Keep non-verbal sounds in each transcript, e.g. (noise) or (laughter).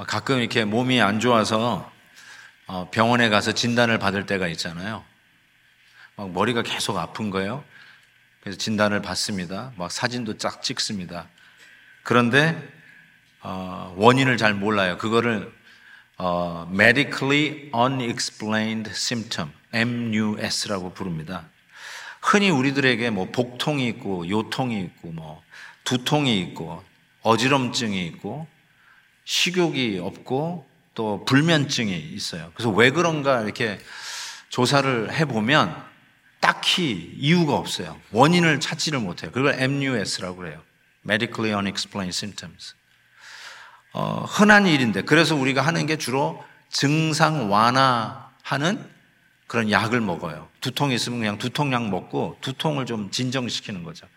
어, 가끔 이렇게 몸이 안 좋아서 어, 병원에 가서 진단을 받을 때가 있잖아요. 막 머리가 계속 아픈 거예요. 그래서 진단을 받습니다. 막 사진도 쫙 찍습니다. 그런데 어, 원인을 잘 몰라요. 그거를 어, medically unexplained symptom, MUS라고 부릅니다. 흔히 우리들에게 뭐 복통이 있고 요통이 있고 뭐 두통이 있고 어지럼증이 있고 식욕이 없고 또 불면증이 있어요. 그래서 왜 그런가 이렇게 조사를 해보면 딱히 이유가 없어요. 원인을 찾지를 못해요. 그걸 MUS라고 그래요. Medically Unexplained Symptoms. 어, 흔한 일인데 그래서 우리가 하는 게 주로 증상 완화하는 그런 약을 먹어요. 두통이 있으면 그냥 두통약 먹고 두통을 좀 진정시키는 거죠.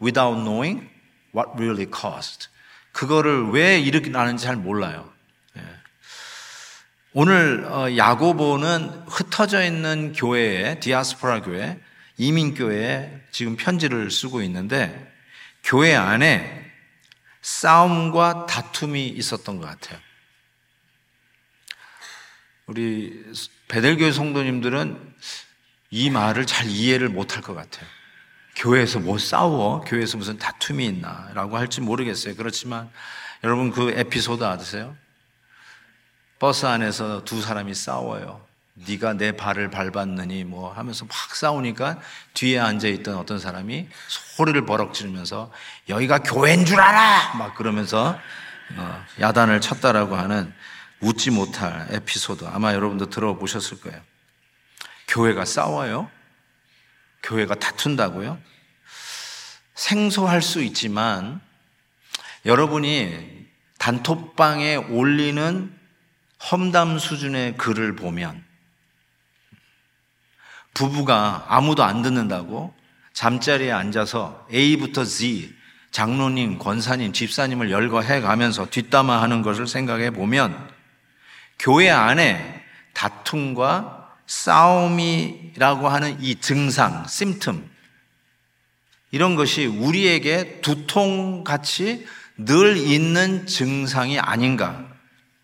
Without knowing what really caused. 그거를 왜 일어나는지 잘 몰라요. 예. 오늘 어, 야고보는 흩어져 있는 교회에 디아스포라 교회, 이민 교회에 지금 편지를 쓰고 있는데 교회 안에 싸움과 다툼이 있었던 것 같아요. 우리 베델교회 성도님들은 이 말을 잘 이해를 못할 것 같아요. 교회에서 뭐 싸워? 교회에서 무슨 다툼이 있나? 라고 할지 모르겠어요. 그렇지만 여러분 그 에피소드 아세요? 버스 안에서 두 사람이 싸워요. 네가 내 발을 밟았느니 뭐 하면서 막 싸우니까 뒤에 앉아 있던 어떤 사람이 소리를 버럭 지르면서 여기가 교회인 줄 알아 막 그러면서 어, 야단을 쳤다라고 하는 웃지 못할 에피소드 아마 여러분도 들어보셨을 거예요. 교회가 싸워요? 교회가 다툰다고요? 생소할 수 있지만 여러분이 단톡방에 올리는 험담 수준의 글을 보면 부부가 아무도 안 듣는다고 잠자리에 앉아서 A부터 Z 장로님, 권사님, 집사님을 열거해 가면서 뒷담화하는 것을 생각해 보면 교회 안에 다툼과 싸움이라고 하는 이 증상, 심틈 이런 것이 우리에게 두통같이 늘 있는 증상이 아닌가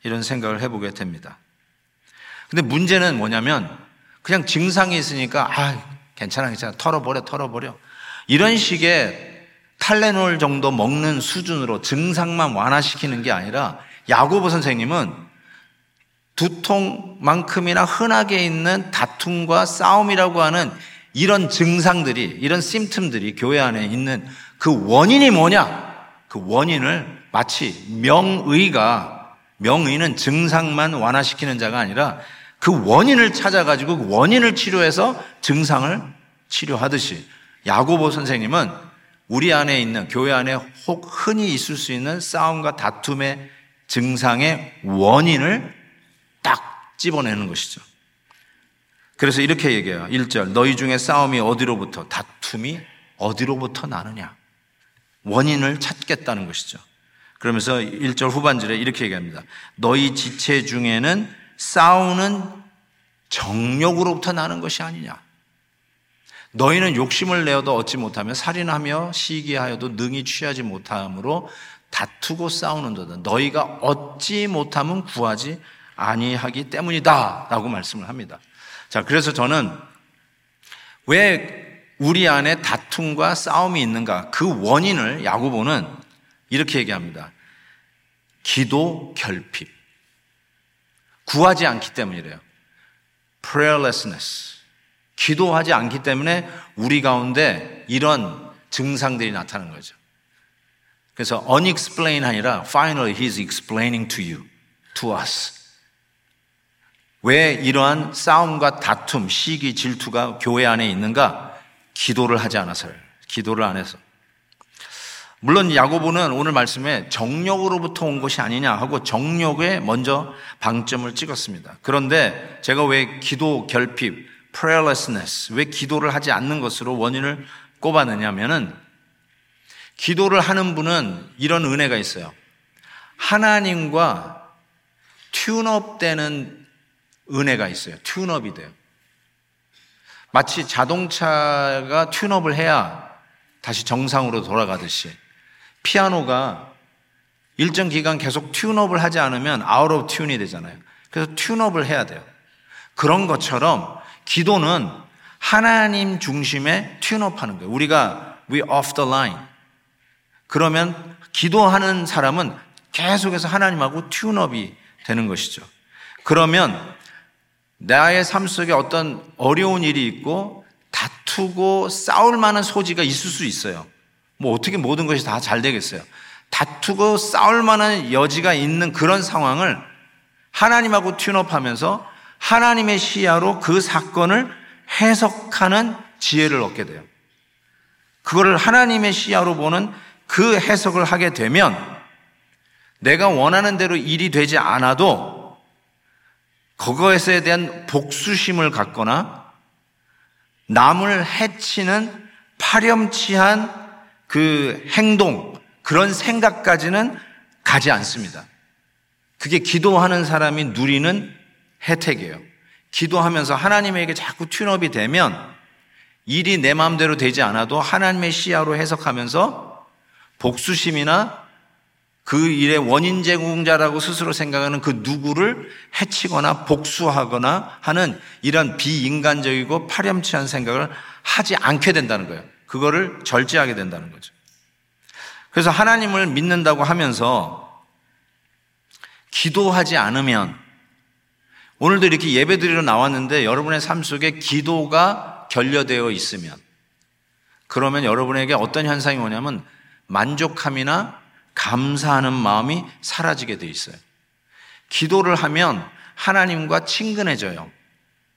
이런 생각을 해보게 됩니다. 근데 문제는 뭐냐면 그냥 증상이 있으니까 아 괜찮아 괜찮아 털어버려 털어버려 이런 식의 탈레놀 정도 먹는 수준으로 증상만 완화시키는 게 아니라 야고보 선생님은 두통만큼이나 흔하게 있는 다툼과 싸움이라고 하는 이런 증상들이 이런 심틈들이 교회 안에 있는 그 원인이 뭐냐? 그 원인을 마치 명의가 명의는 증상만 완화시키는 자가 아니라 그 원인을 찾아가지고 그 원인을 치료해서 증상을 치료하듯이 야고보 선생님은 우리 안에 있는 교회 안에 혹 흔히 있을 수 있는 싸움과 다툼의 증상의 원인을 딱 집어내는 것이죠. 그래서 이렇게 얘기해요. 1절. 너희 중에 싸움이 어디로부터, 다툼이 어디로부터 나느냐. 원인을 찾겠다는 것이죠. 그러면서 1절 후반절에 이렇게 얘기합니다. 너희 지체 중에는 싸우는 정욕으로부터 나는 것이 아니냐. 너희는 욕심을 내어도 얻지 못하며 살인하며 시기하여도 능히 취하지 못함으로 다투고 싸우는도다. 너희가 얻지 못하면 구하지 아니하기 때문이다. 라고 말씀을 합니다. 자, 그래서 저는 왜 우리 안에 다툼과 싸움이 있는가? 그 원인을 야구보는 이렇게 얘기합니다. 기도 결핍. 구하지 않기 때문이래요. prayerlessness. 기도하지 않기 때문에 우리 가운데 이런 증상들이 나타나는 거죠. 그래서 unexplained 아니라 finally he's explaining to you, to us. 왜 이러한 싸움과 다툼, 시기, 질투가 교회 안에 있는가? 기도를 하지 않아서요. 기도를 안 해서. 물론 야고보는 오늘 말씀에 정력으로부터 온 것이 아니냐 하고 정력에 먼저 방점을 찍었습니다. 그런데 제가 왜 기도 결핍, prayerlessness, 왜 기도를 하지 않는 것으로 원인을 꼽아내냐면은 기도를 하는 분은 이런 은혜가 있어요. 하나님과 튠업 되는 은혜가 있어요. 튠업이 돼요. 마치 자동차가 튠업을 해야 다시 정상으로 돌아가듯이 피아노가 일정 기간 계속 tune up을 하지 않으면 out of tune이 되잖아요. 그래서 tune up을 해야 돼요. 그런 것처럼 기도는 하나님 중심의 tune up 하는 거예요. 우리가 we off the line. 그러면 기도하는 사람은 계속해서 하나님하고 tune up이 되는 것이죠. 그러면 나의 삶 속에 어떤 어려운 일이 있고 다투고 싸울 만한 소지가 있을 수 있어요. 뭐 어떻게 모든 것이 다 잘 되겠어요. 다투고 싸울 만한 여지가 있는 그런 상황을 하나님하고 튠업하면서 하나님의 시야로 그 사건을 해석하는 지혜를 얻게 돼요. 그거를 하나님의 시야로 보는 그 해석을 하게 되면 내가 원하는 대로 일이 되지 않아도 그것에 대한 복수심을 갖거나 남을 해치는 파렴치한 그 행동, 그런 생각까지는 가지 않습니다. 그게 기도하는 사람이 누리는 혜택이에요. 기도하면서 하나님에게 자꾸 튠업이 되면 일이 내 마음대로 되지 않아도 하나님의 시야로 해석하면서 복수심이나 그 일의 원인 제공자라고 스스로 생각하는 그 누구를 해치거나 복수하거나 하는 이런 비인간적이고 파렴치한 생각을 하지 않게 된다는 거예요. 그거를 절제하게 된다는 거죠. 그래서 하나님을 믿는다고 하면서 기도하지 않으면 오늘도 이렇게 예배 드리러 나왔는데 여러분의 삶 속에 기도가 결여되어 있으면 그러면 여러분에게 어떤 현상이 오냐면 만족함이나 감사하는 마음이 사라지게 돼 있어요. 기도를 하면 하나님과 친근해져요.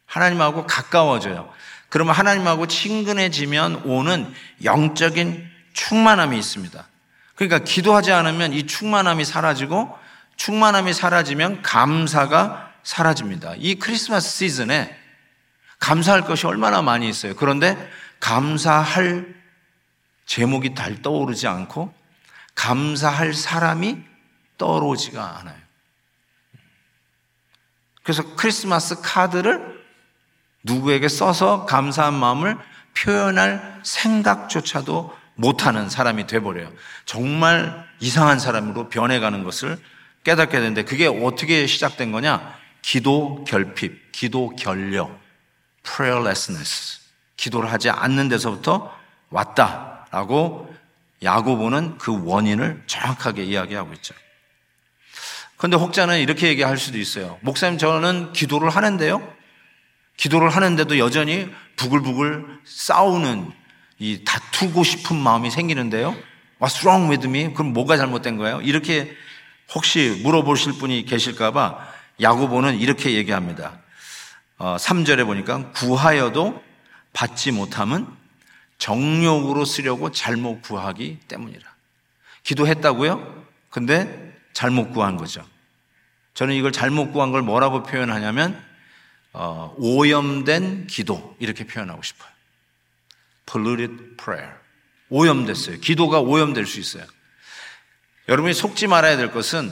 하나님하고 가까워져요. 그러면 하나님하고 친근해지면 오는 영적인 충만함이 있습니다. 그러니까 기도하지 않으면 이 충만함이 사라지고 충만함이 사라지면 감사가 사라집니다. 이 크리스마스 시즌에 감사할 것이 얼마나 많이 있어요. 그런데 감사할 제목이 달 떠오르지 않고 감사할 사람이 떠오르지가 않아요. 그래서 크리스마스 카드를 누구에게 써서 감사한 마음을 표현할 생각조차도 못하는 사람이 돼버려요. 정말 이상한 사람으로 변해가는 것을 깨닫게 되는데 그게 어떻게 시작된 거냐? 기도 결핍, 기도 결려, prayerlessness. 기도를 하지 않는 데서부터 왔다라고 야고보는 그 원인을 정확하게 이야기하고 있죠. 그런데 혹자는 이렇게 얘기할 수도 있어요. 목사님, 저는 기도를 하는데요. 기도를 하는데도 여전히 부글부글 싸우는 이 다투고 싶은 마음이 생기는데요. What's wrong with me? 그럼 뭐가 잘못된 거예요? 이렇게 혹시 물어보실 분이 계실까봐 야고보는 이렇게 얘기합니다. 어, 3절에 보니까 구하여도 받지 못함은 정욕으로 쓰려고 잘못 구하기 때문이라. 기도했다고요? 근데 잘못 구한 거죠. 저는 이걸 잘못 구한 걸 뭐라고 표현하냐면 어, 오염된 기도 이렇게 표현하고 싶어요. polluted prayer. 오염됐어요. 기도가 오염될 수 있어요. 여러분이 속지 말아야 될 것은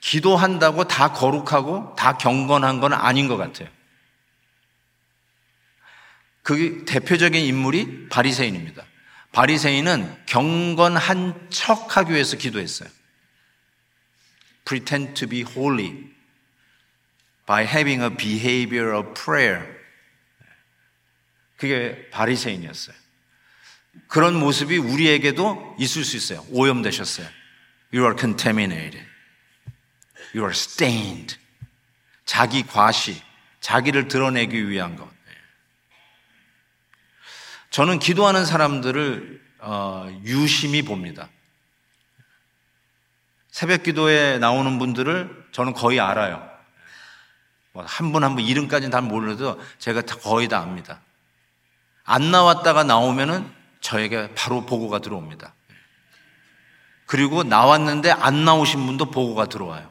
기도한다고 다 거룩하고 다 경건한 건 아닌 것 같아요. 그 대표적인 인물이 바리새인입니다. 바리새인은 경건한 척하기 위해서 기도했어요. pretend to be holy by having a behavior of prayer. 그게 바리새인이었어요. 그런 모습이 우리에게도 있을 수 있어요. 오염되셨어요. You are contaminated. You are stained. 자기 과시, 자기를 드러내기 위한 것. 저는 기도하는 사람들을 어, 유심히 봅니다. 새벽 기도에 나오는 분들을 저는 거의 알아요. 뭐한분 한 분 이름까지는 다 모르도 제가 거의 다 압니다. 안 나왔다가 나오면은 저에게 바로 보고가 들어옵니다. 그리고 나왔는데 안 나오신 분도 보고가 들어와요.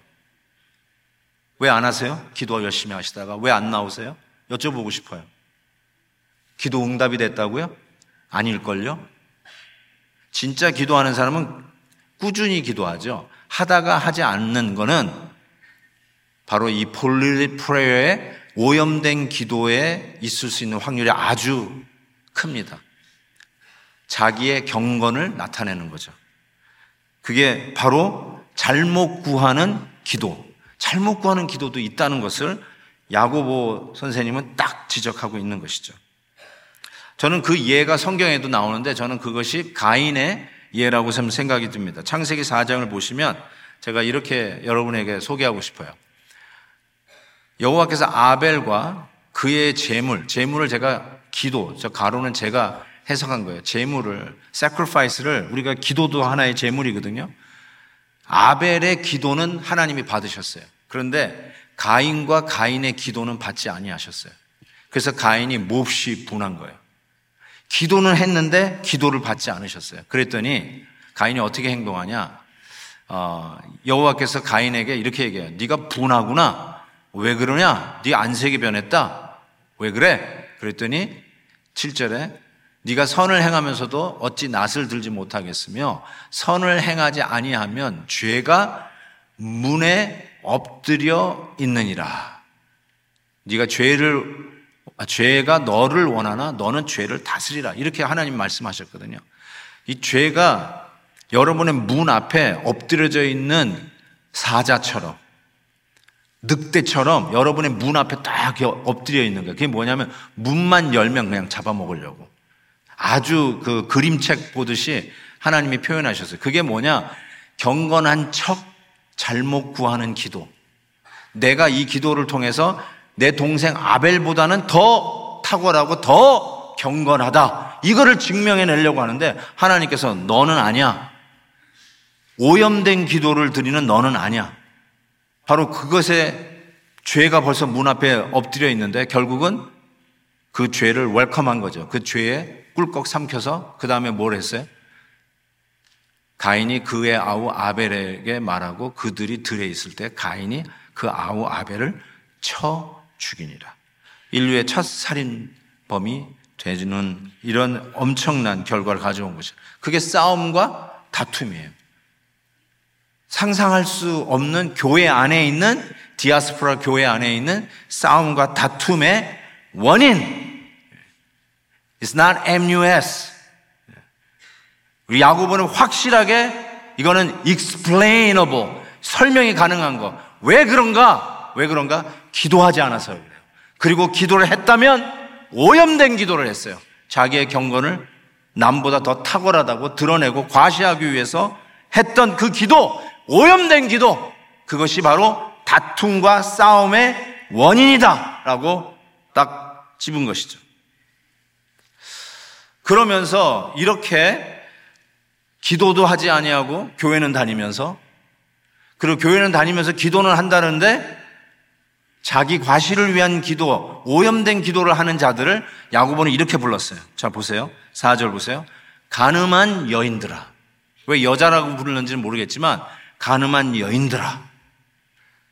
왜 안 하세요? 기도 열심히 하시다가 왜 안 나오세요? 여쭤보고 싶어요. 기도 응답이 됐다고요? 아닐걸요? 진짜 기도하는 사람은 꾸준히 기도하죠. 하다가 하지 않는 거는 바로 이 polluted prayer의 오염된 기도에 있을 수 있는 확률이 아주 큽니다. 자기의 경건을 나타내는 거죠. 그게 바로 잘못 구하는 기도, 잘못 구하는 기도도 있다는 것을 야고보 선생님은 딱 지적하고 있는 것이죠. 저는 그 예가 성경에도 나오는데 저는 그것이 가인의 예라고 생각이 듭니다. 창세기 4장을 보시면 제가 이렇게 여러분에게 소개하고 싶어요. 여호와께서 아벨과 그의 재물, 재물을 제가 기도, 저 가로는 제가 해석한 거예요. 재물을, sacrifice를 우리가 기도도 하나의 재물이거든요. 아벨의 기도는 하나님이 받으셨어요. 그런데 가인과 가인의 기도는 받지 아니하셨어요. 그래서 가인이 몹시 분한 거예요. 기도는 했는데 기도를 받지 않으셨어요. 그랬더니 가인이 어떻게 행동하냐? 어, 여호와께서 가인에게 이렇게 얘기해요. 네가 분하구나. 왜 그러냐? 네 안색이 변했다. 왜 그래? 그랬더니 7절에 네가 선을 행하면서도 어찌 낯을 들지 못하겠으며 선을 행하지 아니하면 죄가 문에 엎드려 있느니라. 네가 죄를 아, 죄가 너를 원하나 너는 죄를 다스리라. 이렇게 하나님 말씀하셨거든요. 이 죄가 여러분의 문 앞에 엎드려져 있는 사자처럼 늑대처럼 여러분의 문 앞에 딱 엎드려 있는 거예요. 그게 뭐냐면 문만 열면 그냥 잡아먹으려고. 아주 그 그림책 보듯이 하나님이 표현하셨어요. 그게 뭐냐? 경건한 척 잘못 구하는 기도. 내가 이 기도를 통해서 내 동생 아벨보다는 더 탁월하고 더 경건하다. 이거를 증명해 내려고 하는데 하나님께서 너는 아니야. 오염된 기도를 드리는 너는 아니야. 바로 그것에 죄가 벌써 문 앞에 엎드려 있는데 결국은 그 죄를 웰컴한 거죠. 그 죄에 꿀꺽 삼켜서 그 다음에 뭘 했어요? 가인이 그의 아우 아벨에게 말하고 그들이 들에 있을 때 가인이 그 아우 아벨을 쳐 죽이니라. 인류의 첫 살인범이 되는 이런 엄청난 결과를 가져온 것이죠. 그게 싸움과 다툼이에요. 상상할 수 없는 교회 안에 있는 디아스포라 교회 안에 있는 싸움과 다툼의 원인. It's not MUS. 우리 야구부는 확실하게 이거는 explainable. 설명이 가능한 거. 왜 그런가? 왜 그런가? 기도하지 않아서 그래요. 그리고 기도를 했다면 오염된 기도를 했어요. 자기의 경건을 남보다 더 탁월하다고 드러내고 과시하기 위해서 했던 그 기도, 오염된 기도, 그것이 바로 다툼과 싸움의 원인이다. 라고 딱 집은 것이죠. 그러면서 이렇게 기도도 하지 아니하고 교회는 다니면서 그리고 교회는 다니면서 기도는 한다는데 자기 과시를 위한 기도, 오염된 기도를 하는 자들을 야구보는 이렇게 불렀어요. 자, 보세요. 4절 보세요. 가늠한 여인들아. 왜 여자라고 부르는지는 모르겠지만, 가늠한 여인들아.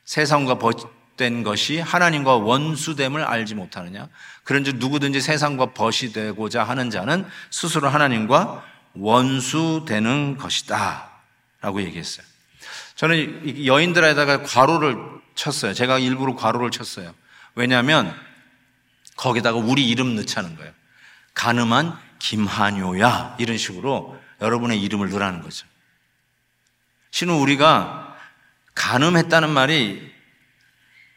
세상과 벗된 것이 하나님과 원수됨을 알지 못하느냐? 그런지 누구든지 세상과 벗이 되고자 하는 자는 스스로 하나님과 원수되는 것이다. 라고 얘기했어요. 저는 여인들에다가 괄호를 쳤어요. 제가 일부러 괄호를 쳤어요. 왜냐하면 거기다가 우리 이름 넣자는 거예요. 가늠한 김한효야 이런 식으로 여러분의 이름을 넣으라는 거죠. 신은 우리가 가늠했다는 말이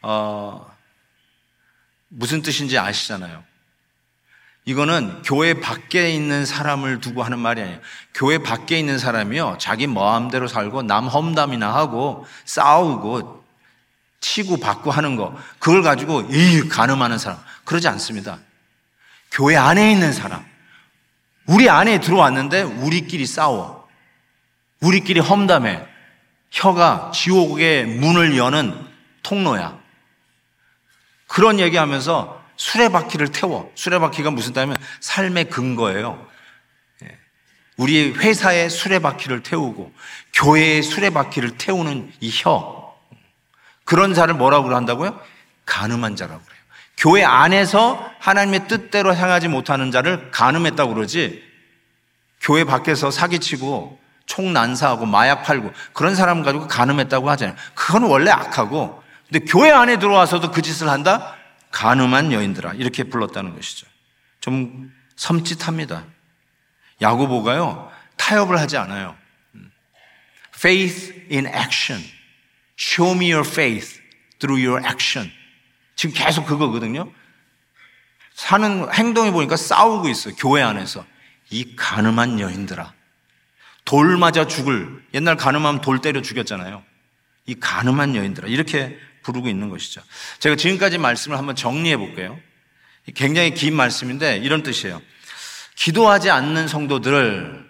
어, 무슨 뜻인지 아시잖아요. 이거는 교회 밖에 있는 사람을 두고 하는 말이 아니에요. 교회 밖에 있는 사람이요. 자기 마음대로 살고 남 험담이나 하고 싸우고 치고 받고 하는 거, 그걸 가지고 이 가늠하는 사람 그러지 않습니다. 교회 안에 있는 사람, 우리 안에 들어왔는데 우리끼리 싸워, 우리끼리 험담해, 혀가 지옥의 문을 여는 통로야. 그런 얘기하면서 수레바퀴를 태워. 수레바퀴가 무슨 뜻이면 삶의 근거예요. 예. 우리 회사의 수레바퀴를 태우고 교회의 수레바퀴를 태우는 이 혀. 그런 자를 뭐라고 한다고요? 가늠한 자라고 그래요. 교회 안에서 하나님의 뜻대로 향하지 못하는 자를 가늠했다고 그러지 교회 밖에서 사기치고 총 난사하고 마약 팔고 그런 사람 가지고 가늠했다고 하잖아요. 그건 원래 악하고 근데 교회 안에 들어와서도 그 짓을 한다? 가늠한 여인들아 이렇게 불렀다는 것이죠. 좀 섬찟합니다. 야고보가요 타협을 하지 않아요. faith in action. Show me your faith through your action. 지금 계속 그거거든요. 사는 행동해 보니까 싸우고 있어요. 교회 안에서. 이 가늠한 여인들아. 돌 맞아 죽을. 옛날 가늠하면 돌 때려 죽였잖아요. 이 가늠한 여인들아. 이렇게 부르고 있는 것이죠. 제가 지금까지 말씀을 한번 정리해 볼게요. 굉장히 긴 말씀인데 이런 뜻이에요. 기도하지 않는 성도들을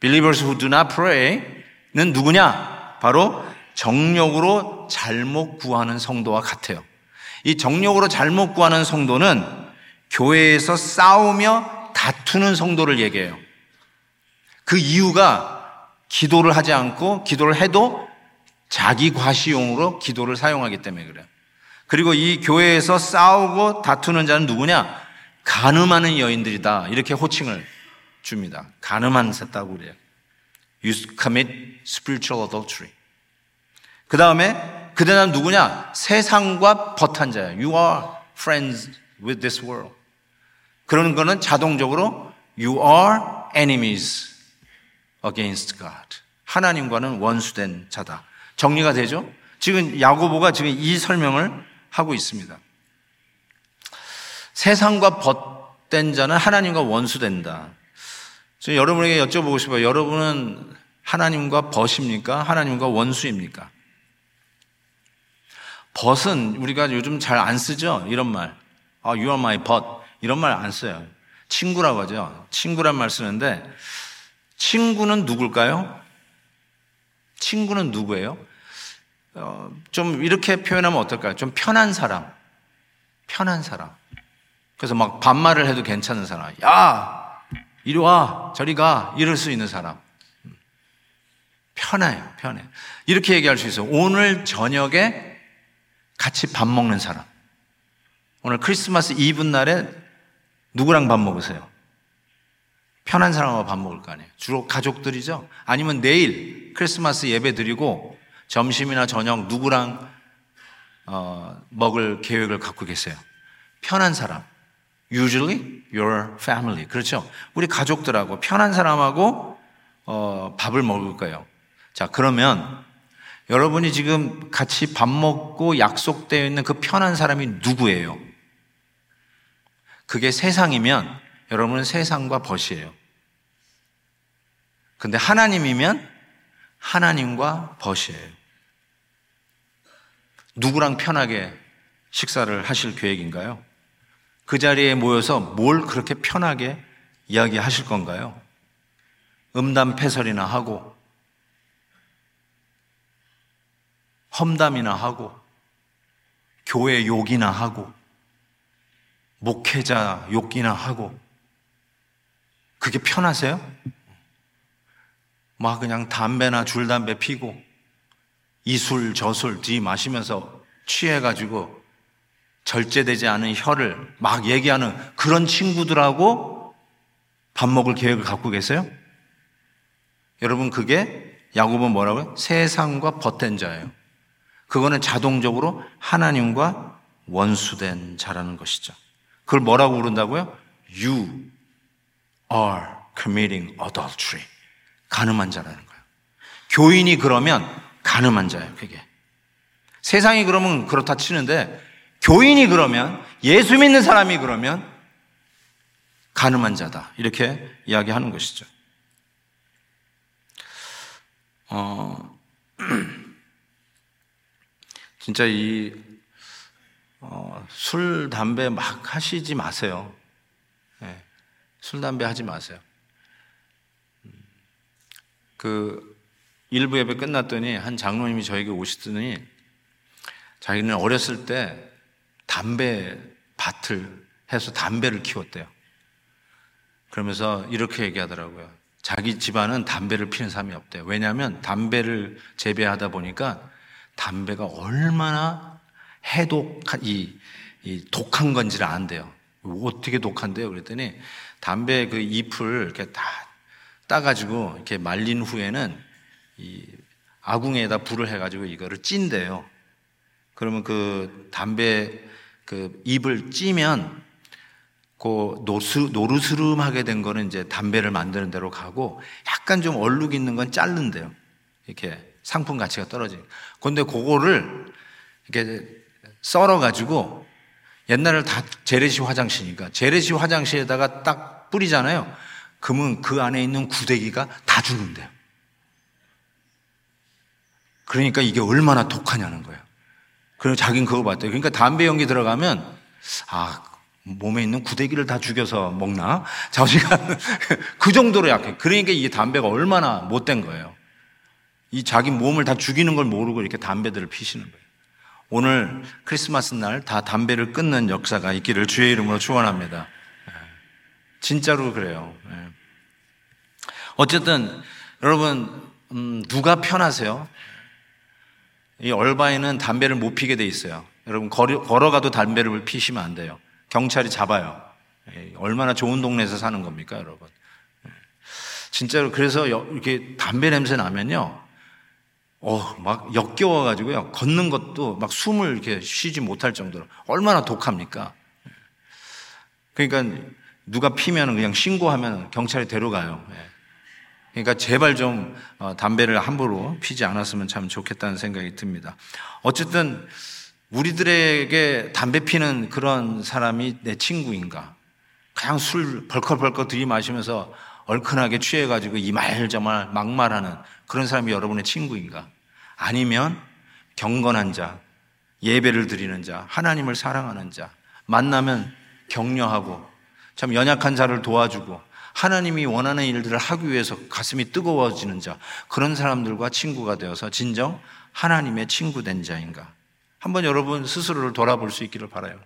believers who do not pray는 누구냐? 바로 정력으로 잘못 구하는 성도와 같아요. 이 정력으로 잘못 구하는 성도는 교회에서 싸우며 다투는 성도를 얘기해요. 그 이유가 기도를 하지 않고 기도를 해도 자기 과시용으로 기도를 사용하기 때문에 그래요. 그리고 이 교회에서 싸우고 다투는 자는 누구냐? 가늠하는 여인들이다. 이렇게 호칭을 줍니다. 가늠한 셋다고 그래요. You commit spiritual adultery. 그 다음에 그대는 누구냐? 세상과 버탄 자야. You are friends with this world. 그런 거는 자동적으로 You are enemies against God. 하나님과는 원수된 자다. 정리가 되죠? 지금 야고보가 지금 이 설명을 하고 있습니다. 세상과 벗된 자는 하나님과 원수된다. 저 여러분에게 여쭤보고 싶어요. 여러분은 하나님과 벗입니까? 하나님과 원수입니까? 벗은 우리가 요즘 잘 안 쓰죠? 이런 말. 아, you are my 벗. 이런 말 안 써요. 친구라고 하죠. 친구란 말 쓰는데, 친구는 누굴까요? 친구는 누구예요? 어, 좀 이렇게 표현하면 어떨까요? 좀 편한 사람. 편한 사람. 그래서 막 반말을 해도 괜찮은 사람. 야! 이리 와! 저리 가! 이럴 수 있는 사람. 편해요, 편해. 이렇게 얘기할 수 있어요. 오늘 저녁에 같이 밥 먹는 사람. 오늘 크리스마스 이브 날에 누구랑 밥 먹으세요? 편한 사람과 밥 먹을 거 아니에요. 주로 가족들이죠? 아니면 내일 크리스마스 예배 드리고 점심이나 저녁 누구랑 어, 먹을 계획을 갖고 계세요? 편한 사람. Usually your family. 그렇죠? 우리 가족들하고 편한 사람하고 어, 밥을 먹을 거예요. 자, 그러면 여러분이 지금 같이 밥 먹고 약속되어 있는 그 편한 사람이 누구예요? 그게 세상이면 여러분은 세상과 벗이에요. 근데 하나님이면 하나님과 벗이에요. 누구랑 편하게 식사를 하실 계획인가요? 그 자리에 모여서 뭘 그렇게 편하게 이야기하실 건가요? 음담패설이나 하고, 험담이나 하고, 교회 욕이나 하고, 목회자 욕이나 하고, 그게 편하세요? 막 그냥 담배나 줄담배 피고, 이술 저술 뒤 마시면서 취해가지고 절제되지 않은 혀를 막 얘기하는 그런 친구들하고 밥 먹을 계획을 갖고 계세요? 여러분 그게 야곱은 뭐라고요? 세상과 벗된 자예요. 그거는 자동적으로 하나님과 원수된 자라는 것이죠. 그걸 뭐라고 부른다고요? You are committing adultery. 가늠한 자라는 거예요. 교인이 그러면 가늠한 자예요, 그게. 세상이 그러면 그렇다 치는데 교인이 그러면 예수 믿는 사람이 그러면 가늠한 자다. 이렇게 이야기하는 것이죠. 어, (clears throat) 진짜 이, 어, 술, 담배 막 하시지 마세요. 네, 술, 담배 하지 마세요. 그, 일부 예배 끝났더니 한 장로님이 저에게 오시더니 자기는 어렸을 때 담배 밭을 해서 담배를 키웠대요. 그러면서 이렇게 얘기하더라고요. 자기 집안은 담배를 피는 사람이 없대요. 왜냐하면 담배를 재배하다 보니까 담배가 얼마나 해독한, 이, 이 독한 건지를 안돼요. 어떻게 독한데요? 그랬더니 담배 그 잎을 이렇게 다 따가지고 이렇게 말린 후에는 이 아궁에다 불을 해가지고 이거를 찐대요. 그러면 그 담배 그 입을 찌면 그 노스, 노르스름하게 된 거는 이제 담배를 만드는 대로 가고 약간 좀 얼룩 있는 건 자른대요. 이렇게 상품 가치가 떨어지니 근데 그거를 이렇게 썰어가지고 옛날에 다 재래시 화장실이니까 재래시 화장실에다가 딱 뿌리잖아요. 그러면 그 안에 있는 구데기가 다 죽는데요. 그러니까 이게 얼마나 독하냐는 거예요. 그리고 자기는 그거 봤대요. 그러니까 담배 연기 들어가면 아 몸에 있는 구데기를 다 죽여서 먹나? 자식은 (laughs) 그 정도로 약해. 그러니까 이게 담배가 얼마나 못된 거예요. 이 자기 몸을 다 죽이는 걸 모르고 이렇게 담배들을 피시는 거예요. 오늘 크리스마스 날 다 담배를 끊는 역사가 있기를 주의 이름으로 축원합니다. 예. 진짜로 그래요. 예. 어쨌든 여러분 음, 누가 편하세요? 이 얼바인은 담배를 못 피게 돼 있어요. 여러분 걸어, 가도 담배를 피시면 안 돼요. 경찰이 잡아요. 예, 얼마나 좋은 동네에서 사는 겁니까, 여러분? 진짜로 그래서 이렇게 담배 냄새 나면요. 어, 막 역겨워가지고요. 걷는 것도 막 숨을 이렇게 쉬지 못할 정도로 얼마나 독합니까? 그러니까 누가 피면 그냥 신고하면 경찰이 데려가요. 예. 그러니까 제발 좀 어, 담배를 함부로 피지 않았으면 참 좋겠다는 생각이 듭니다. 어쨌든 우리들에게 담배 피는 그런 사람이 내 친구인가? 그냥 술 벌컥벌컥 들이마시면서 얼큰하게 취해가지고 이 말 저말 막말하는 그런 사람이 여러분의 친구인가? 아니면 경건한 자, 예배를 드리는 자, 하나님을 사랑하는 자, 만나면 격려하고 참 연약한 자를 도와주고 하나님이 원하는 일들을 하기 위해서 가슴이 뜨거워지는 자, 그런 사람들과 친구가 되어서 진정 하나님의 친구 된 자인가? 한번 여러분 스스로를 돌아볼 수 있기를 바라요.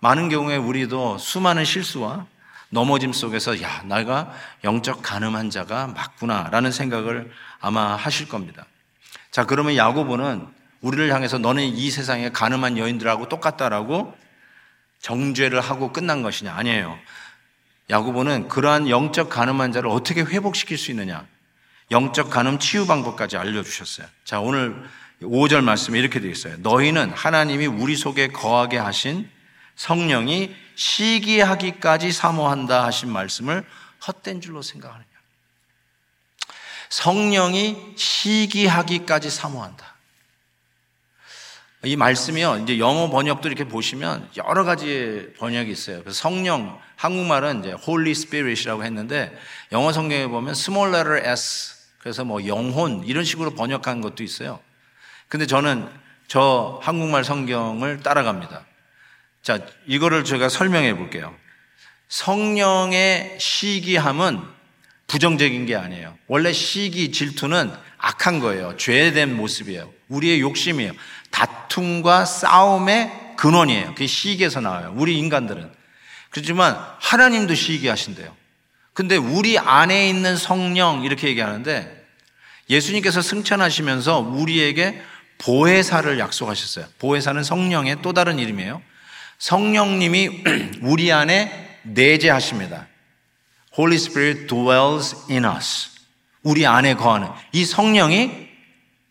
많은 경우에 우리도 수많은 실수와 넘어짐 속에서 야, 내가 영적 가늠한 자가 맞구나라는 생각을 아마 하실 겁니다. 자, 그러면 야고보는 우리를 향해서 너는 이 세상에 가늠한 여인들하고 똑같다라고 정죄를 하고 끝난 것이냐? 아니에요. 야고보는 그러한 영적 가늠한 자를 어떻게 회복시킬 수 있느냐? 영적 가늠 치유 방법까지 알려주셨어요. 자, 오늘 5절 말씀에 이렇게 되어 있어요. 너희는 하나님이 우리 속에 거하게 하신 성령이 시기하기까지 사모한다 하신 말씀을 헛된 줄로 생각하느냐. 성령이 시기하기까지 사모한다. 이 말씀이요. 이제 영어 번역도 이렇게 보시면 여러 가지 번역이 있어요. 그래서 성령, 한국말은 이제 Holy Spirit이라고 했는데 영어 성경에 보면 small letter s 그래서 뭐 영혼 이런 식으로 번역한 것도 있어요. 근데 저는 저 한국말 성경을 따라갑니다. 자, 이거를 제가 설명해 볼게요. 성령의 시기함은 부정적인 게 아니에요. 원래 시기, 질투는 악한 거예요. 죄된 모습이에요. 우리의 욕심이에요. 다툼과 싸움의 근원이에요. 그게 시기에서 나와요. 우리 인간들은. 그렇지만 하나님도 시기 하신대요. 근데 우리 안에 있는 성령 이렇게 얘기하는데 예수님께서 승천하시면서 우리에게 보혜사를 약속하셨어요. 보혜사는 성령의 또 다른 이름이에요. 성령님이 (clears throat) 우리 안에 내재하십니다. Holy Spirit dwells in us. 우리 안에 거하는 이 성령이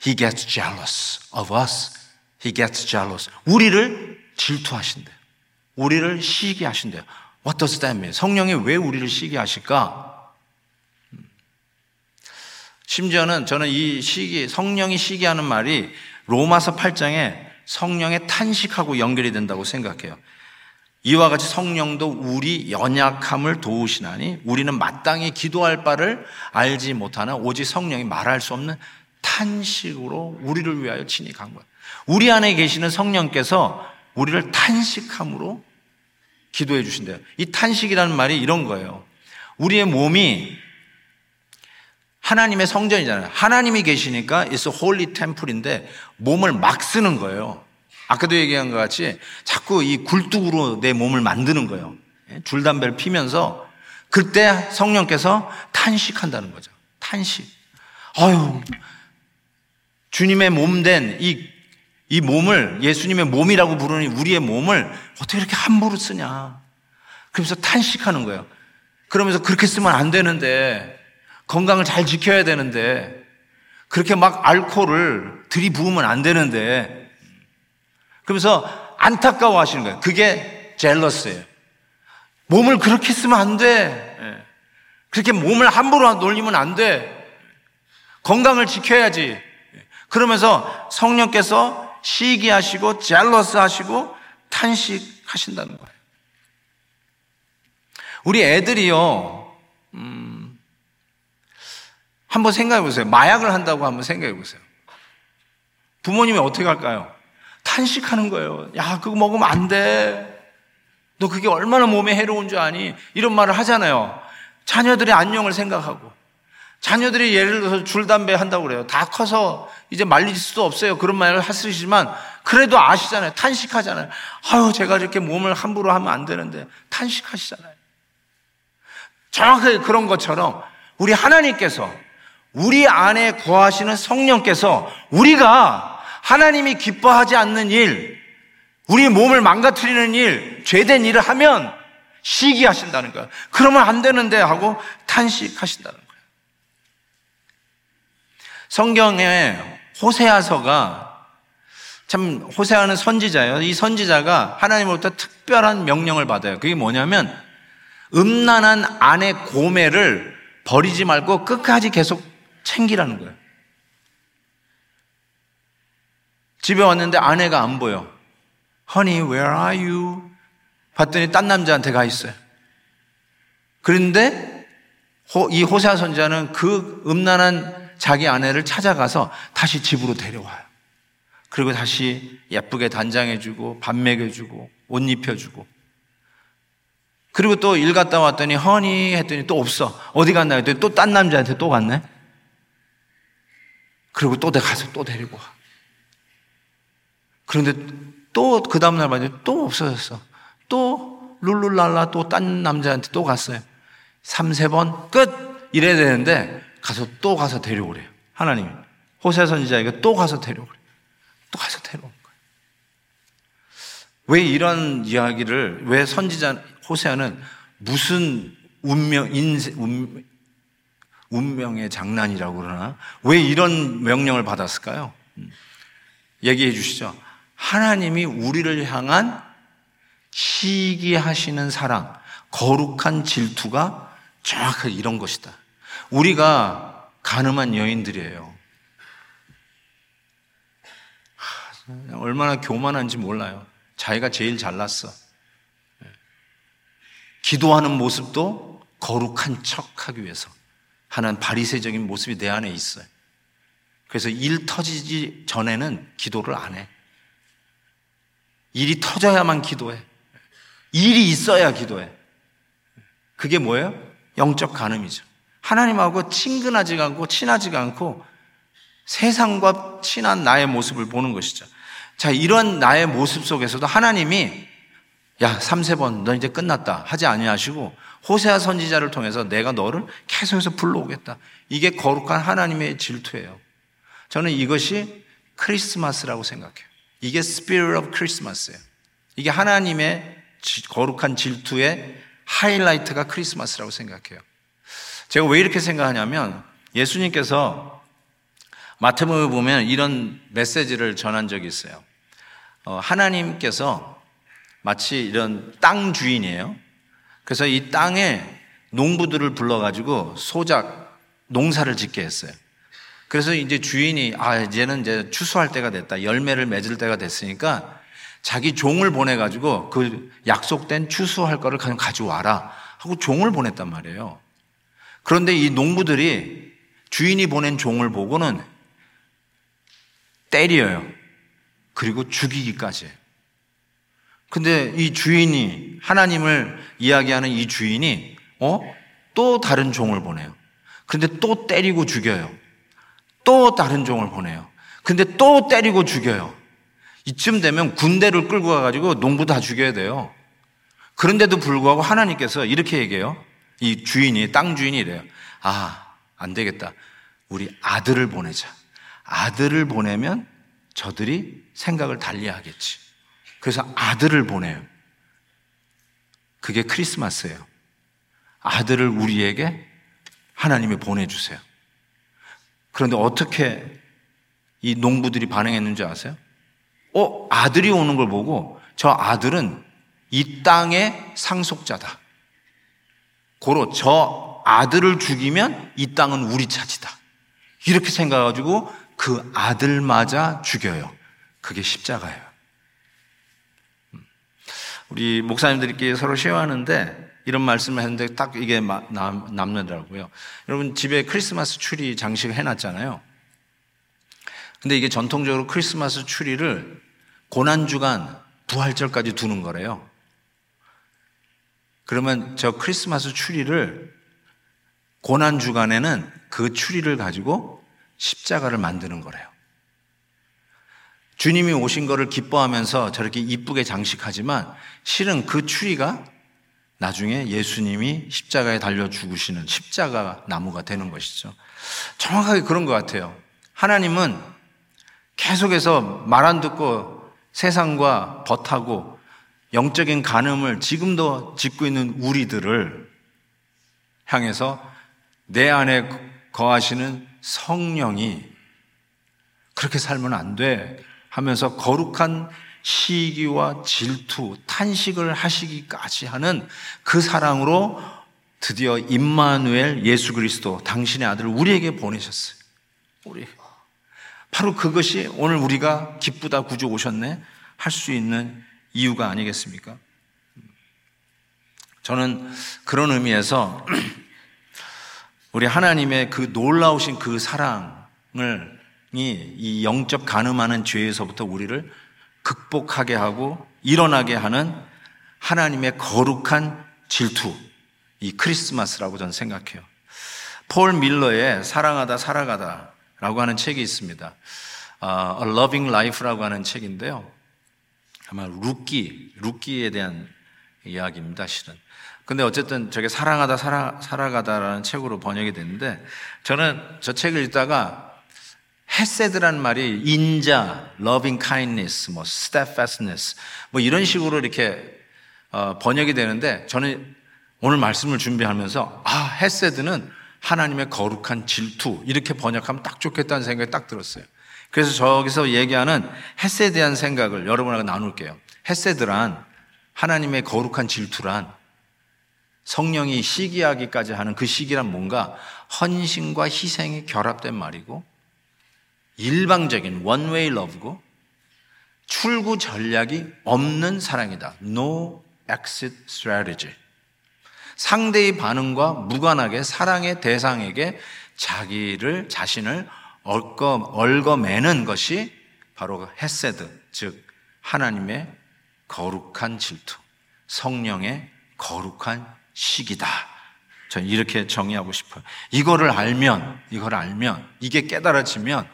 He gets jealous of us. He gets jealous. 우리를 질투하신대요. 우리를 시기 하신대요. What does that mean? 성령이 왜 우리를 시기 하실까? 심지어는 저는 이 시기, 성령이 시기하는 말이 로마서 8장에 성령의 탄식하고 연결이 된다고 생각해요. 이와 같이 성령도 우리 연약함을 도우시나니 우리는 마땅히 기도할 바를 알지 못하나 오직 성령이 말할 수 없는 탄식으로 우리를 위하여 친히 간 거예요. 우리 안에 계시는 성령께서 우리를 탄식함으로 기도해 주신대요. 이 탄식이라는 말이 이런 거예요. 우리의 몸이 하나님의 성전이잖아요. 하나님이 계시니까 it's a holy temple인데 몸을 막 쓰는 거예요. 아까도 얘기한 것 같이 자꾸 이 굴뚝으로 내 몸을 만드는 거예요. 예? 줄담배를 피면서 그때 성령께서 탄식한다는 거죠. 탄식. 아유, 주님의 몸 된 이, 이 몸을 예수님의 몸이라고 부르는 우리의 몸을 어떻게 이렇게 함부로 쓰냐. 그러면서 탄식하는 거예요. 그러면서 그렇게 쓰면 안 되는데 건강을 잘 지켜야 되는데 그렇게 막 알코올을 들이부으면 안 되는데 그러면서 안타까워 하시는 거예요. 그게 젤러스예요. 몸을 그렇게 쓰면 안 돼. 예. 그렇게 몸을 함부로 놀리면 안 돼. 건강을 지켜야지. 그러면서 성령께서 시기하시고 젤러스 하시고 탄식하신다는 거예요. 우리 애들이요, 음, 한번 생각해 보세요. 마약을 한다고 한번 생각해 보세요. 부모님이 어떻게 할까요? 탄식하는 거예요. 야, 그거 먹으면 안 돼. 너 그게 얼마나 몸에 해로운 줄 아니? 이런 말을 하잖아요. 자녀들의 안녕을 생각하고. 자녀들이 예를 들어서 줄담배 한다고 그래요. 다 커서 이제 말릴 수도 없어요. 그런 말을 하시지만 그래도 아시잖아요. 탄식하잖아요. 아유, 제가 이렇게 몸을 함부로 하면 안 되는데 탄식하시잖아요. 정확하게 그런 것처럼 우리 하나님께서 우리 안에 거하시는 성령께서 우리가 하나님이 기뻐하지 않는 일, 우리 몸을 망가뜨리는 일, 죄된 일을 하면 시기하신다는 거예요. 그러면 안 되는데 하고 탄식하신다는 거예요. 성경에 호세아서가 참 호세아는 선지자예요. 이 선지자가 하나님으로부터 특별한 명령을 받아요. 그게 뭐냐면 음란한 아내 고매를 버리지 말고 끝까지 계속 챙기라는 거예요. 집에 왔는데 아내가 안 보여. Honey, where are you? 봤더니 딴 남자한테 가 있어요. 그런데 이 호세아 선자는 그 음란한 자기 아내를 찾아가서 다시 집으로 데려와요. 그리고 다시 예쁘게 단장해주고 밥 먹여주고 옷 입혀주고 그리고 또 일 갔다 왔더니 허니 했더니 또 없어. 어디 갔나 했더니 또 딴 남자한테 또 갔네. 그리고 또 가서 또 데리고 와. 그런데 또 그 다음날 봤더니 또 없어졌어. 또 룰룰랄라 또 딴 남자한테 또 갔어요. 3, 세번 끝! 이래야 되는데 가서 또 가서 데려오래요. 하나님. 호세 선지자에게 또 가서 데려오래요. 또 가서 데려오는 거예요. 왜 이런 이야기를, 왜 선지자 호세아는 무슨 운명, 인생, 운, 운명의 장난이라고 그러나? 왜 이런 명령을 받았을까요? 음. 얘기해 주시죠. 하나님이 우리를 향한 시기하시는 사랑, 거룩한 질투가 정확하게 이런 것이다. 우리가 가늠한 여인들이에요. 얼마나 교만한지 몰라요. 자기가 제일 잘났어. 기도하는 모습도 거룩한 척 하기 위해서 하는 바리새적인 모습이 내 안에 있어요. 그래서 일 터지기 전에는 기도를 안 해. 일이 터져야만 기도해. 일이 있어야 기도해. 그게 뭐예요? 영적 간음이죠. 하나님하고 친근하지가 않고 친하지가 않고 세상과 친한 나의 모습을 보는 것이죠. 자, 이런 나의 모습 속에서도 하나님이 야, 3, 3번 너 이제 끝났다 하지 아니하시고 호세아 선지자를 통해서 내가 너를 계속해서 불러오겠다. 이게 거룩한 하나님의 질투예요. 저는 이것이 크리스마스라고 생각해요. 이게 Spirit of Christmas예요. 이게 하나님의 거룩한 질투의 하이라이트가 크리스마스라고 생각해요. 제가 왜 이렇게 생각하냐면 예수님께서 마태복음에 보면 이런 메시지를 전한 적이 있어요. 어, 하나님께서 마치 이런 땅 주인이에요. 그래서 이 땅에 농부들을 불러가지고 소작, 농사를 짓게 했어요. 그래서 이제 주인이, 아, 이제는 이제 추수할 때가 됐다. 열매를 맺을 때가 됐으니까 자기 종을 보내 가지고 그 약속된 추수할 거를 그냥 가져와라. 하고 종을 보냈단 말이에요. 그런데 이 농부들이 주인이 보낸 종을 보고는 때려요. 그리고 죽이기까지. 근데 이 주인이 하나님을 이야기하는 이 주인이 어? 또 다른 종을 보내요. 근데 또 때리고 죽여요. 또 다른 종을 보내요. 근데 또 때리고 죽여요. 이쯤 되면 군대를 끌고 가가지고 농부 다 죽여야 돼요. 그런데도 불구하고 하나님께서 이렇게 얘기해요. 이 주인이, 땅 주인이 이래요. 아, 안 되겠다. 우리 아들을 보내자. 아들을 보내면 저들이 생각을 달리 하겠지. 그래서 아들을 보내요. 그게 크리스마스예요. 아들을 우리에게 하나님이 보내주세요. 그런데 어떻게 이 농부들이 반응했는지 아세요? 어, 아들이 오는 걸 보고 저 아들은 이 땅의 상속자다. 고로 저 아들을 죽이면 이 땅은 우리 차지다. 이렇게 생각해가지고 그 아들마저 죽여요. 그게 십자가예요. 음. 우리 목사님들끼리 서로 쉐어하는데 이런 말씀을 했는데 딱 이게 남는더라고요. 여러분 집에 크리스마스 추리 장식 해놨잖아요. 근데 이게 전통적으로 크리스마스 추리를 고난주간 부활절까지 두는 거래요. 그러면 저 크리스마스 추리를 고난주간에는 그 추리를 가지고 십자가를 만드는 거래요. 주님이 오신 거를 기뻐하면서 저렇게 이쁘게 장식하지만 실은 그 추리가 나중에 예수님이 십자가에 달려 죽으시는 십자가 나무가 되는 것이죠. 정확하게 그런 것 같아요. 하나님은 계속해서 말 안 듣고 세상과 버타고 영적인 간음을 지금도 짓고 있는 우리들을 향해서 내 안에 거하시는 성령이 그렇게 살면 안 돼 하면서 거룩한 시기와 질투, 탄식을 하시기까지 하는 그 사랑으로 드디어 임마누엘 예수 그리스도 당신의 아들을 우리에게 보내셨어요. 우리 바로 그것이 오늘 우리가 기쁘다 구주 오셨네 할 수 있는 이유가 아니겠습니까? 저는 그런 의미에서 (clears throat) 우리 하나님의 그 놀라우신 그 사랑을 이 영적 가늠하는 죄에서부터 우리를 극복하게 하고 일어나게 하는 하나님의 거룩한 질투, 이 크리스마스라고 저는 생각해요. 폴 밀러의 사랑하다 살아가다 라고 하는 책이 있습니다. 아, A Loving Life라고 하는 책인데요. 아마 룻기, 룻기에 대한 이야기입니다, 실은. 근데 어쨌든 저게 사랑하다 살아, 살아가다라는 책으로 번역이 됐는데 저는 저 책을 읽다가 헤세드란 말이 인자, loving kindness, 뭐 steadfastness 뭐 이런 식으로 이렇게 어, 번역이 되는데 저는 오늘 말씀을 준비하면서 아 헤세드는 하나님의 거룩한 질투 이렇게 번역하면 딱 좋겠다는 생각이 딱 들었어요. 그래서 저기서 얘기하는 햇세에 대한 생각을 여러분하고 나눌게요. 햇세드란 하나님의 거룩한 질투란 성령이 시기하기까지 하는 그 시기란 뭔가 헌신과 희생이 결합된 말이고 일방적인 원웨이 러브고 출구 전략이 없는 사랑이다. No exit strategy. 상대의 반응과 무관하게 사랑의 대상에게 자기를 자신을 얽어, 얽어매는 것이 바로 헤세드, 즉 하나님의 거룩한 질투, 성령의 거룩한 시기다. 저는 이렇게 정의하고 싶어요. 이거를 알면, 이걸 알면, 이게 깨달아지면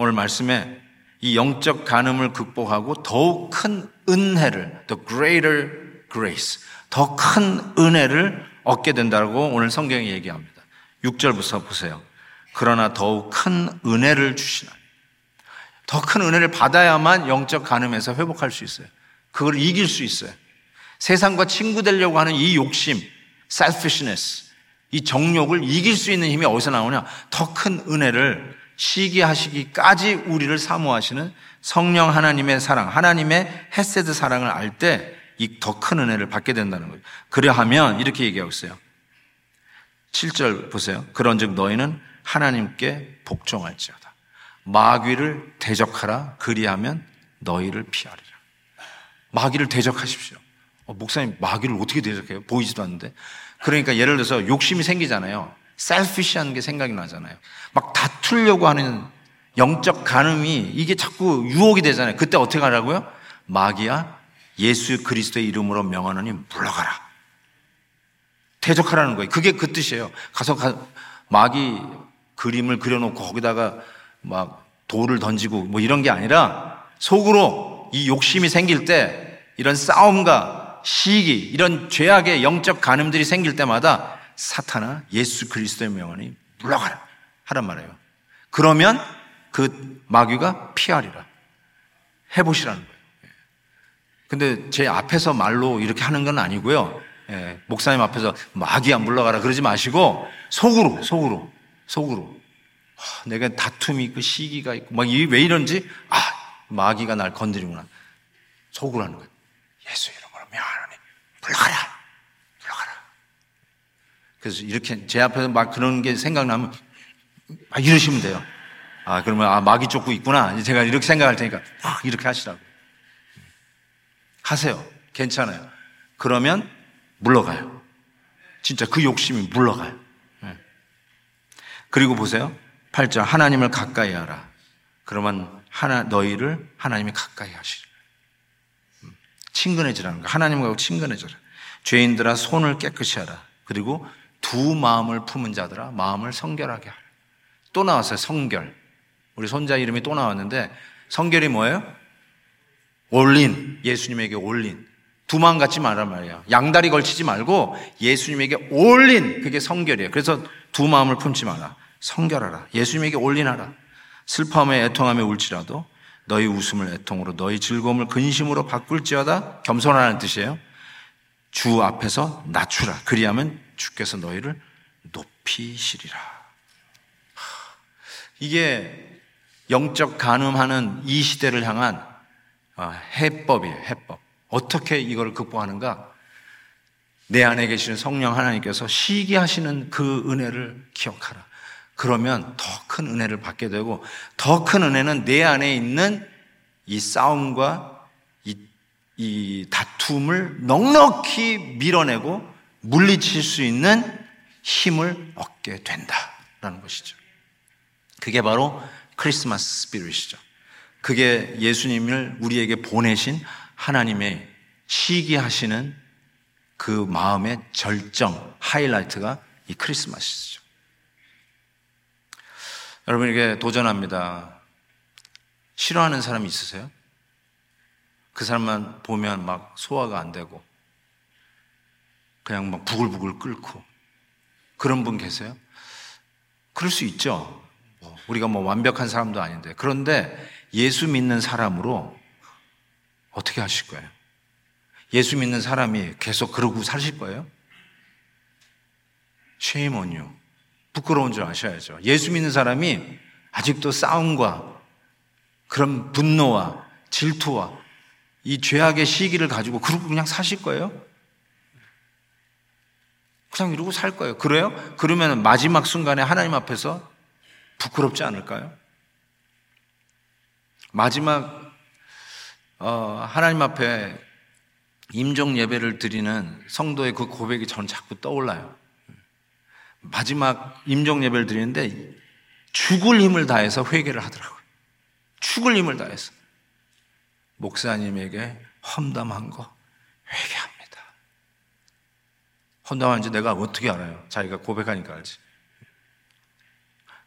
오늘 말씀에 이 영적 간음을 극복하고 더욱 큰 은혜를, the greater grace, 더 큰 은혜를 얻게 된다고 오늘 성경이 얘기합니다. 6절부터 보세요. 그러나 더욱 큰 은혜를 주시나. 더 큰 은혜를 받아야만 영적 간음에서 회복할 수 있어요. 그걸 이길 수 있어요. 세상과 친구 되려고 하는 이 욕심, selfishness, 이 정욕을 이길 수 있는 힘이 어디서 나오냐? 더 큰 은혜를 시기하시기까지 우리를 사모하시는 성령 하나님의 사랑, 하나님의 헤세드 사랑을 알 때 이 더 큰 은혜를 받게 된다는 거예요. 그래하면 이렇게 얘기하고 있어요. 7절 보세요. 그런즉 너희는 하나님께 복종할지어다. 마귀를 대적하라. 그리하면 너희를 피하리라. 마귀를 대적하십시오. 어, 목사님 마귀를 어떻게 대적해요? 보이지도 않는데. 그러니까 예를 들어서 욕심이 생기잖아요. 셀피시한 게 생각이 나잖아요. 막 다투려고 하는 영적 간음이 이게 자꾸 유혹이 되잖아요. 그때 어떻게 하라고요? 마귀야 예수 그리스도의 이름으로 명하노니 물러가라. 대적하라는 거예요. 그게 그 뜻이에요. 가서 가, 마귀 그림을 그려놓고 거기다가 막 돌을 던지고 뭐 이런 게 아니라 속으로 이 욕심이 생길 때 이런 싸움과 시기, 이런 죄악의 영적 간음들이 생길 때마다 사탄아 예수 그리스도의 명언이 물러가라 하란 말이에요. 그러면 그 마귀가 피하리라. 해보시라는 거예요. 근데 제 앞에서 말로 이렇게 하는 건 아니고요. 예, 목사님 앞에서 마귀야 물러가라 그러지 마시고 속으로 속으로 속으로 아, 내가 다툼이 있고 시기가 있고 막 왜 이런지 아 마귀가 날 건드리구나 속으로 하는 거예요. 예수 이름으로 명하노니 물러가라. 그래서 이렇게 제 앞에서 막 그런 게 생각나면 막 이러시면 돼요. 아, 그러면, 아, 마귀 쫓고 있구나. 제가 이렇게 생각할 테니까, 막 이렇게 하시라고. 하세요. 괜찮아요. 그러면 물러가요. 진짜 그 욕심이 물러가요. 네. 그리고 보세요. 8절, 하나님을 가까이 하라. 그러면 하나, 너희를 하나님이 가까이 하시리. 음. 친근해지라는 거. 하나님과 친근해져라. 죄인들아 손을 깨끗이 하라. 그리고 두 마음을 품은 자들아 마음을 성결하게 하라. 또 나왔어요. 성결. 우리 손자 이름이 또 나왔는데 성결이 뭐예요? 올린. 예수님에게 올린. 두 마음 갖지 말란 말이에요. 양다리 걸치지 말고 예수님에게 올린. 그게 성결이에요. 그래서 두 마음을 품지 마라. 성결하라. 예수님에게 올린하라. 슬퍼함에 애통함에 울지라도 너희 웃음을 애통으로 너희 즐거움을 근심으로 바꿀지어다 겸손하라는 뜻이에요. 주 앞에서 낮추라. 그리하면 주께서 너희를 높이시리라. 이게 영적 간음하는 이 시대를 향한 아, 해법이에요. 해법. 어떻게 이걸 극복하는가? 내 안에 계시는 성령 하나님께서 시기하시는 그 은혜를 기억하라. 그러면 더 큰 은혜를 받게 되고 더 큰 은혜는 내 안에 있는 이 싸움과 이, 이 다툼을 넉넉히 밀어내고 물리칠 수 있는 힘을 얻게 된다라는 것이죠. 그게 바로 크리스마스 스피릿이죠. 그게 예수님을 우리에게 보내신 하나님의 시기하시는 그 마음의 절정, 하이라이트가 이 크리스마스죠. 여러분에게 도전합니다. 싫어하는 사람이 있으세요? 그 사람만 보면 막 소화가 안 되고, 그냥 막 부글부글 끓고, 그런 분 계세요? 그럴 수 있죠. 뭐 우리가 뭐 완벽한 사람도 아닌데. 그런데 예수 믿는 사람으로 어떻게 하실 거예요? 예수 믿는 사람이 계속 그러고 사실 거예요? shame on you. 부끄러운 줄 아셔야죠. 예수 믿는 사람이 아직도 싸움과 그런 분노와 질투와 이 죄악의 시기를 가지고 그러고 그냥 사실 거예요? 그냥 이러고 살 거예요. 그래요? 그러면 마지막 순간에 하나님 앞에서 부끄럽지 않을까요? 마지막 어, 하나님 앞에 임종 예배를 드리는 성도의 그 고백이 저는 자꾸 떠올라요. 마지막 임종 예배를 드리는데 죽을 힘을 다해서 회개를 하더라고요. 죽을 힘을 다해서. 목사님에게 험담한 거 회개합니다. 험담한지 내가 어떻게 알아요? 자기가 고백하니까 알지.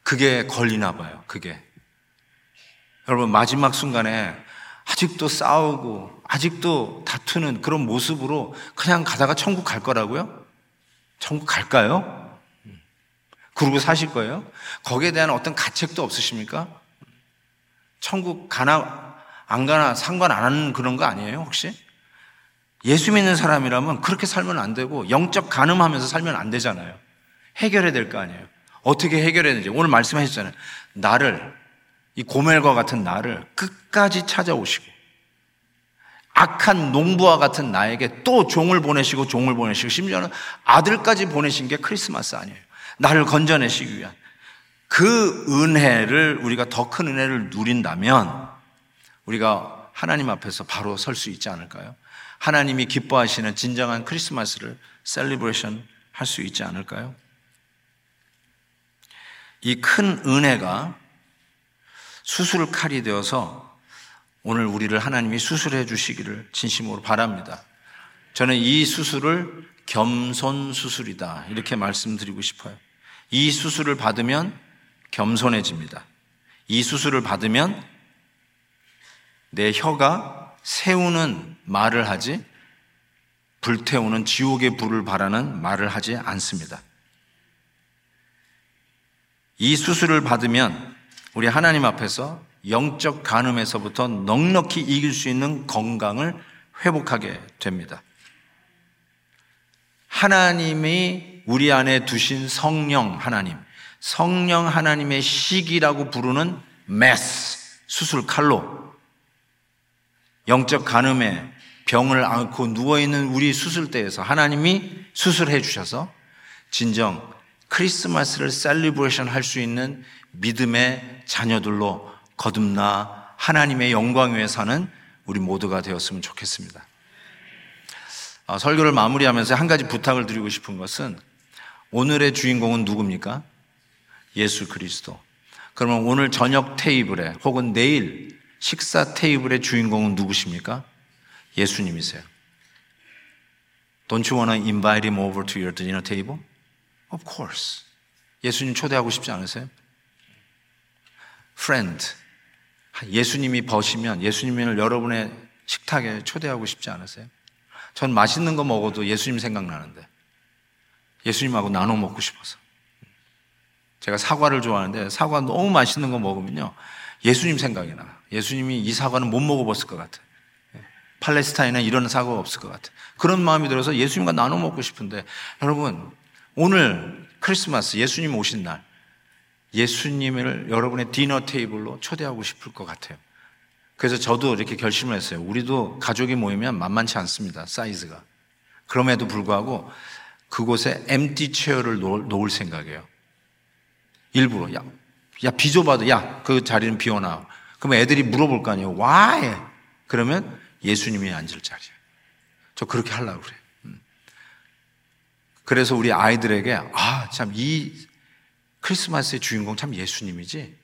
그게 걸리나 봐요. 그게. 여러분 마지막 순간에 아직도 싸우고 아직도 다투는 그런 모습으로 그냥 가다가 천국 갈 거라고요? 천국 갈까요? 그러고 사실 거예요? 거기에 대한 어떤 가책도 없으십니까? 천국 가나 안 가나 상관 안 하는 그런 거 아니에요 혹시? 예수 믿는 사람이라면 그렇게 살면 안 되고 영적 가늠하면서 살면 안 되잖아요. 해결해야 될 거 아니에요. 어떻게 해결해야 되는지 오늘 말씀하셨잖아요. 나를 이 고멜과 같은 나를 끝까지 찾아오시고 악한 농부와 같은 나에게 또 종을 보내시고 종을 보내시고 심지어는 아들까지 보내신 게 크리스마스 아니에요. 나를 건져내시기 위한 그 은혜를 우리가 더 큰 은혜를 누린다면 우리가 하나님 앞에서 바로 설 수 있지 않을까요? 하나님이 기뻐하시는 진정한 크리스마스를 celebration 할 수 있지 않을까요? 이 큰 은혜가 수술 칼이 되어서 오늘 우리를 하나님이 수술해 주시기를 진심으로 바랍니다. 저는 이 수술을 겸손 수술이다. 이렇게 말씀드리고 싶어요. 이 수술을 받으면 겸손해집니다. 이 수술을 받으면 내 혀가 세우는 말을 하지 불태우는 지옥의 불을 바라는 말을 하지 않습니다. 이 수술을 받으면 우리 하나님 앞에서 영적 간음에서부터 넉넉히 이길 수 있는 건강을 회복하게 됩니다. 하나님이 우리 안에 두신 성령 하나님, 성령 하나님의 시기라고 부르는 메스, 수술 칼로 영적 간음의 병을 앓고 누워있는 우리 수술대에서 하나님이 수술해 주셔서 진정 크리스마스를 celebration 할 수 있는 믿음의 자녀들로 거듭나 하나님의 영광 위해 사는 우리 모두가 되었으면 좋겠습니다. 아, 설교를 마무리하면서 한 가지 부탁을 드리고 싶은 것은 오늘의 주인공은 누굽니까? 예수 그리스도. 그러면 오늘 저녁 테이블에 혹은 내일 식사 테이블의 주인공은 누구십니까? 예수님이세요. Don't you want to invite him over to your dinner table? Of course. 예수님 초대하고 싶지 않으세요? Friend. 예수님이 버시면 예수님을 여러분의 식탁에 초대하고 싶지 않으세요? 전 맛있는 거 먹어도 예수님 생각나는데 예수님하고 나눠 먹고 싶어서. 제가 사과를 좋아하는데 사과 너무 맛있는 거 먹으면요. 예수님 생각이 나. 예수님이 이 사과는 못 먹어봤을 것 같아. 팔레스타인에 이런 사과가 없을 것 같아. 그런 마음이 들어서 예수님과 나눠 먹고 싶은데 여러분 오늘 크리스마스 예수님 오신 날 예수님을 여러분의 디너 테이블로 초대하고 싶을 것 같아요. 그래서 저도 이렇게 결심을 했어요. 우리도 가족이 모이면 만만치 않습니다. 사이즈가. 그럼에도 불구하고 그곳에 엠티 체어를 놓을 생각이에요. 일부러 야, 야 비좁아도 야 그 자리는 비워놔. 그러면 애들이 물어볼 거 아니에요. Why? 그러면 예수님이 앉을 자리야. 저 그렇게 하려고 그래요. 음. 그래서 우리 아이들에게 아 참 이 크리스마스의 주인공 참 예수님이지.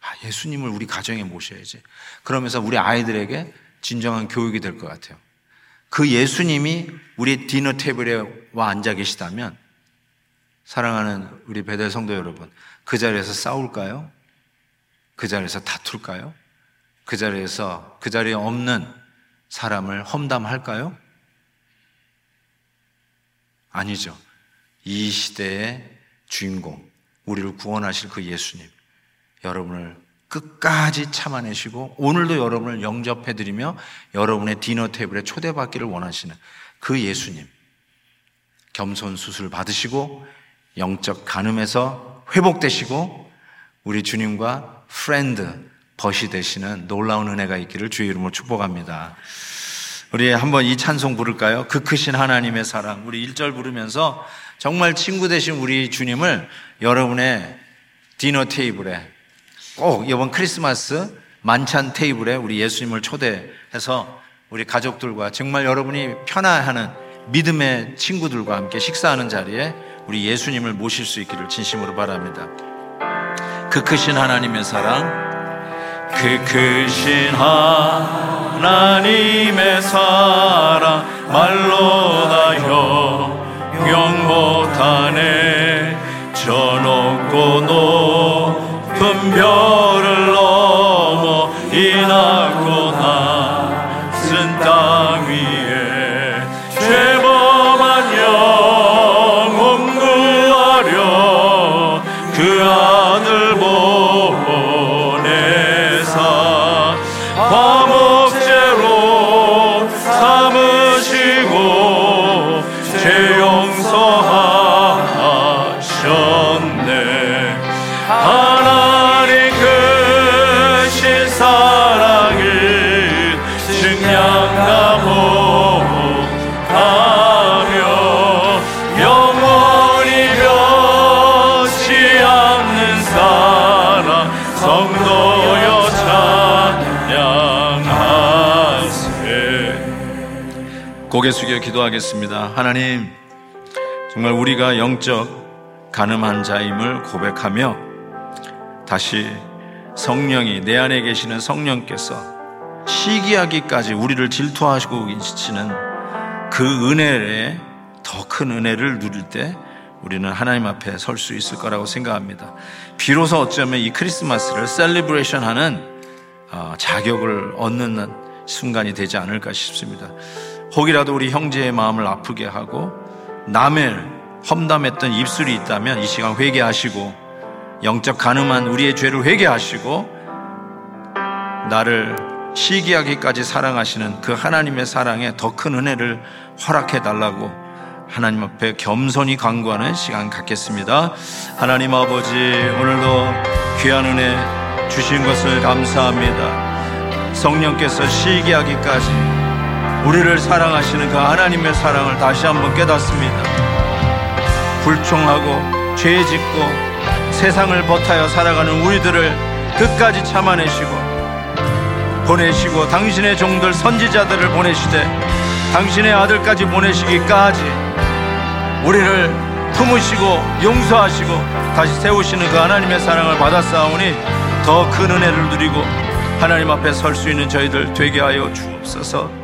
아, 예수님을 우리 가정에 모셔야지. 그러면서 우리 아이들에게 진정한 교육이 될 것 같아요. 그 예수님이 우리 디너 테이블에 와 앉아 계시다면 사랑하는 우리 배달 성도 여러분, 그 자리에서 싸울까요? 그 자리에서 다툴까요? 그 자리에서 그 자리에 없는 사람을 험담할까요? 아니죠. 이 시대의 주인공, 우리를 구원하실 그 예수님, 여러분을 끝까지 참아내시고 오늘도 여러분을 영접해드리며 여러분의 디너 테이블에 초대받기를 원하시는 그 예수님, 겸손 수술 받으시고 영적 간음에서 회복되시고 우리 주님과 friend 벗이 되시는 놀라운 은혜가 있기를 주의 이름으로 축복합니다. 우리 한번 이 찬송 부를까요? 그 크신 하나님의 사랑. 우리 1절 부르면서 정말 친구 되신 우리 주님을 여러분의 디너 테이블에 꼭 이번 크리스마스 만찬 테이블에 우리 예수님을 초대해서 우리 가족들과 정말 여러분이 편안하는 믿음의 친구들과 함께 식사하는 자리에 우리 예수님을 모실 수 있기를 진심으로 바랍니다. 그 크신 하나님의 사랑, 그 크신 하나님의 사랑, 말로 다 형용 못하네, 저 높고 높은 별을 넘어 이 낮고 낮 고개 숙여 기도하겠습니다 하나님 정말 우리가 영적 간음한 자임을 고백하며 다시 성령이 내 안에 계시는 성령께서 시기하기까지 우리를 질투하시고 계시는 그 은혜에 더 큰 은혜를 누릴 때 우리는 하나님 앞에 설 수 있을 거라고 생각합니다. 비로소 어쩌면 이 크리스마스를 celebration 하는 어, 자격을 얻는 순간이 되지 않을까 싶습니다. 혹이라도 우리 형제의 마음을 아프게 하고 남의 험담했던 입술이 있다면 이 시간 회개하시고 영적 가늠한 우리의 죄를 회개하시고 나를 시기하기까지 사랑하시는 그 하나님의 사랑에 더 큰 은혜를 허락해 달라고 하나님 앞에 겸손히 간구하는 시간 갖겠습니다. 하나님 아버지 오늘도 귀한 은혜 주신 것을 감사합니다. 성령께서 시기하기까지 우리를 사랑하시는 그 하나님의 사랑을 다시 한번 깨닫습니다. 불충하고 죄 짓고 세상을 버타여 살아가는 우리들을 끝까지 참아내시고 보내시고 당신의 종들 선지자들을 보내시되 당신의 아들까지 보내시기까지 우리를 품으시고 용서하시고 다시 세우시는 그 하나님의 사랑을 받았사오니 더 큰 은혜를 누리고 하나님 앞에 설 수 있는 저희들 되게 하여 주옵소서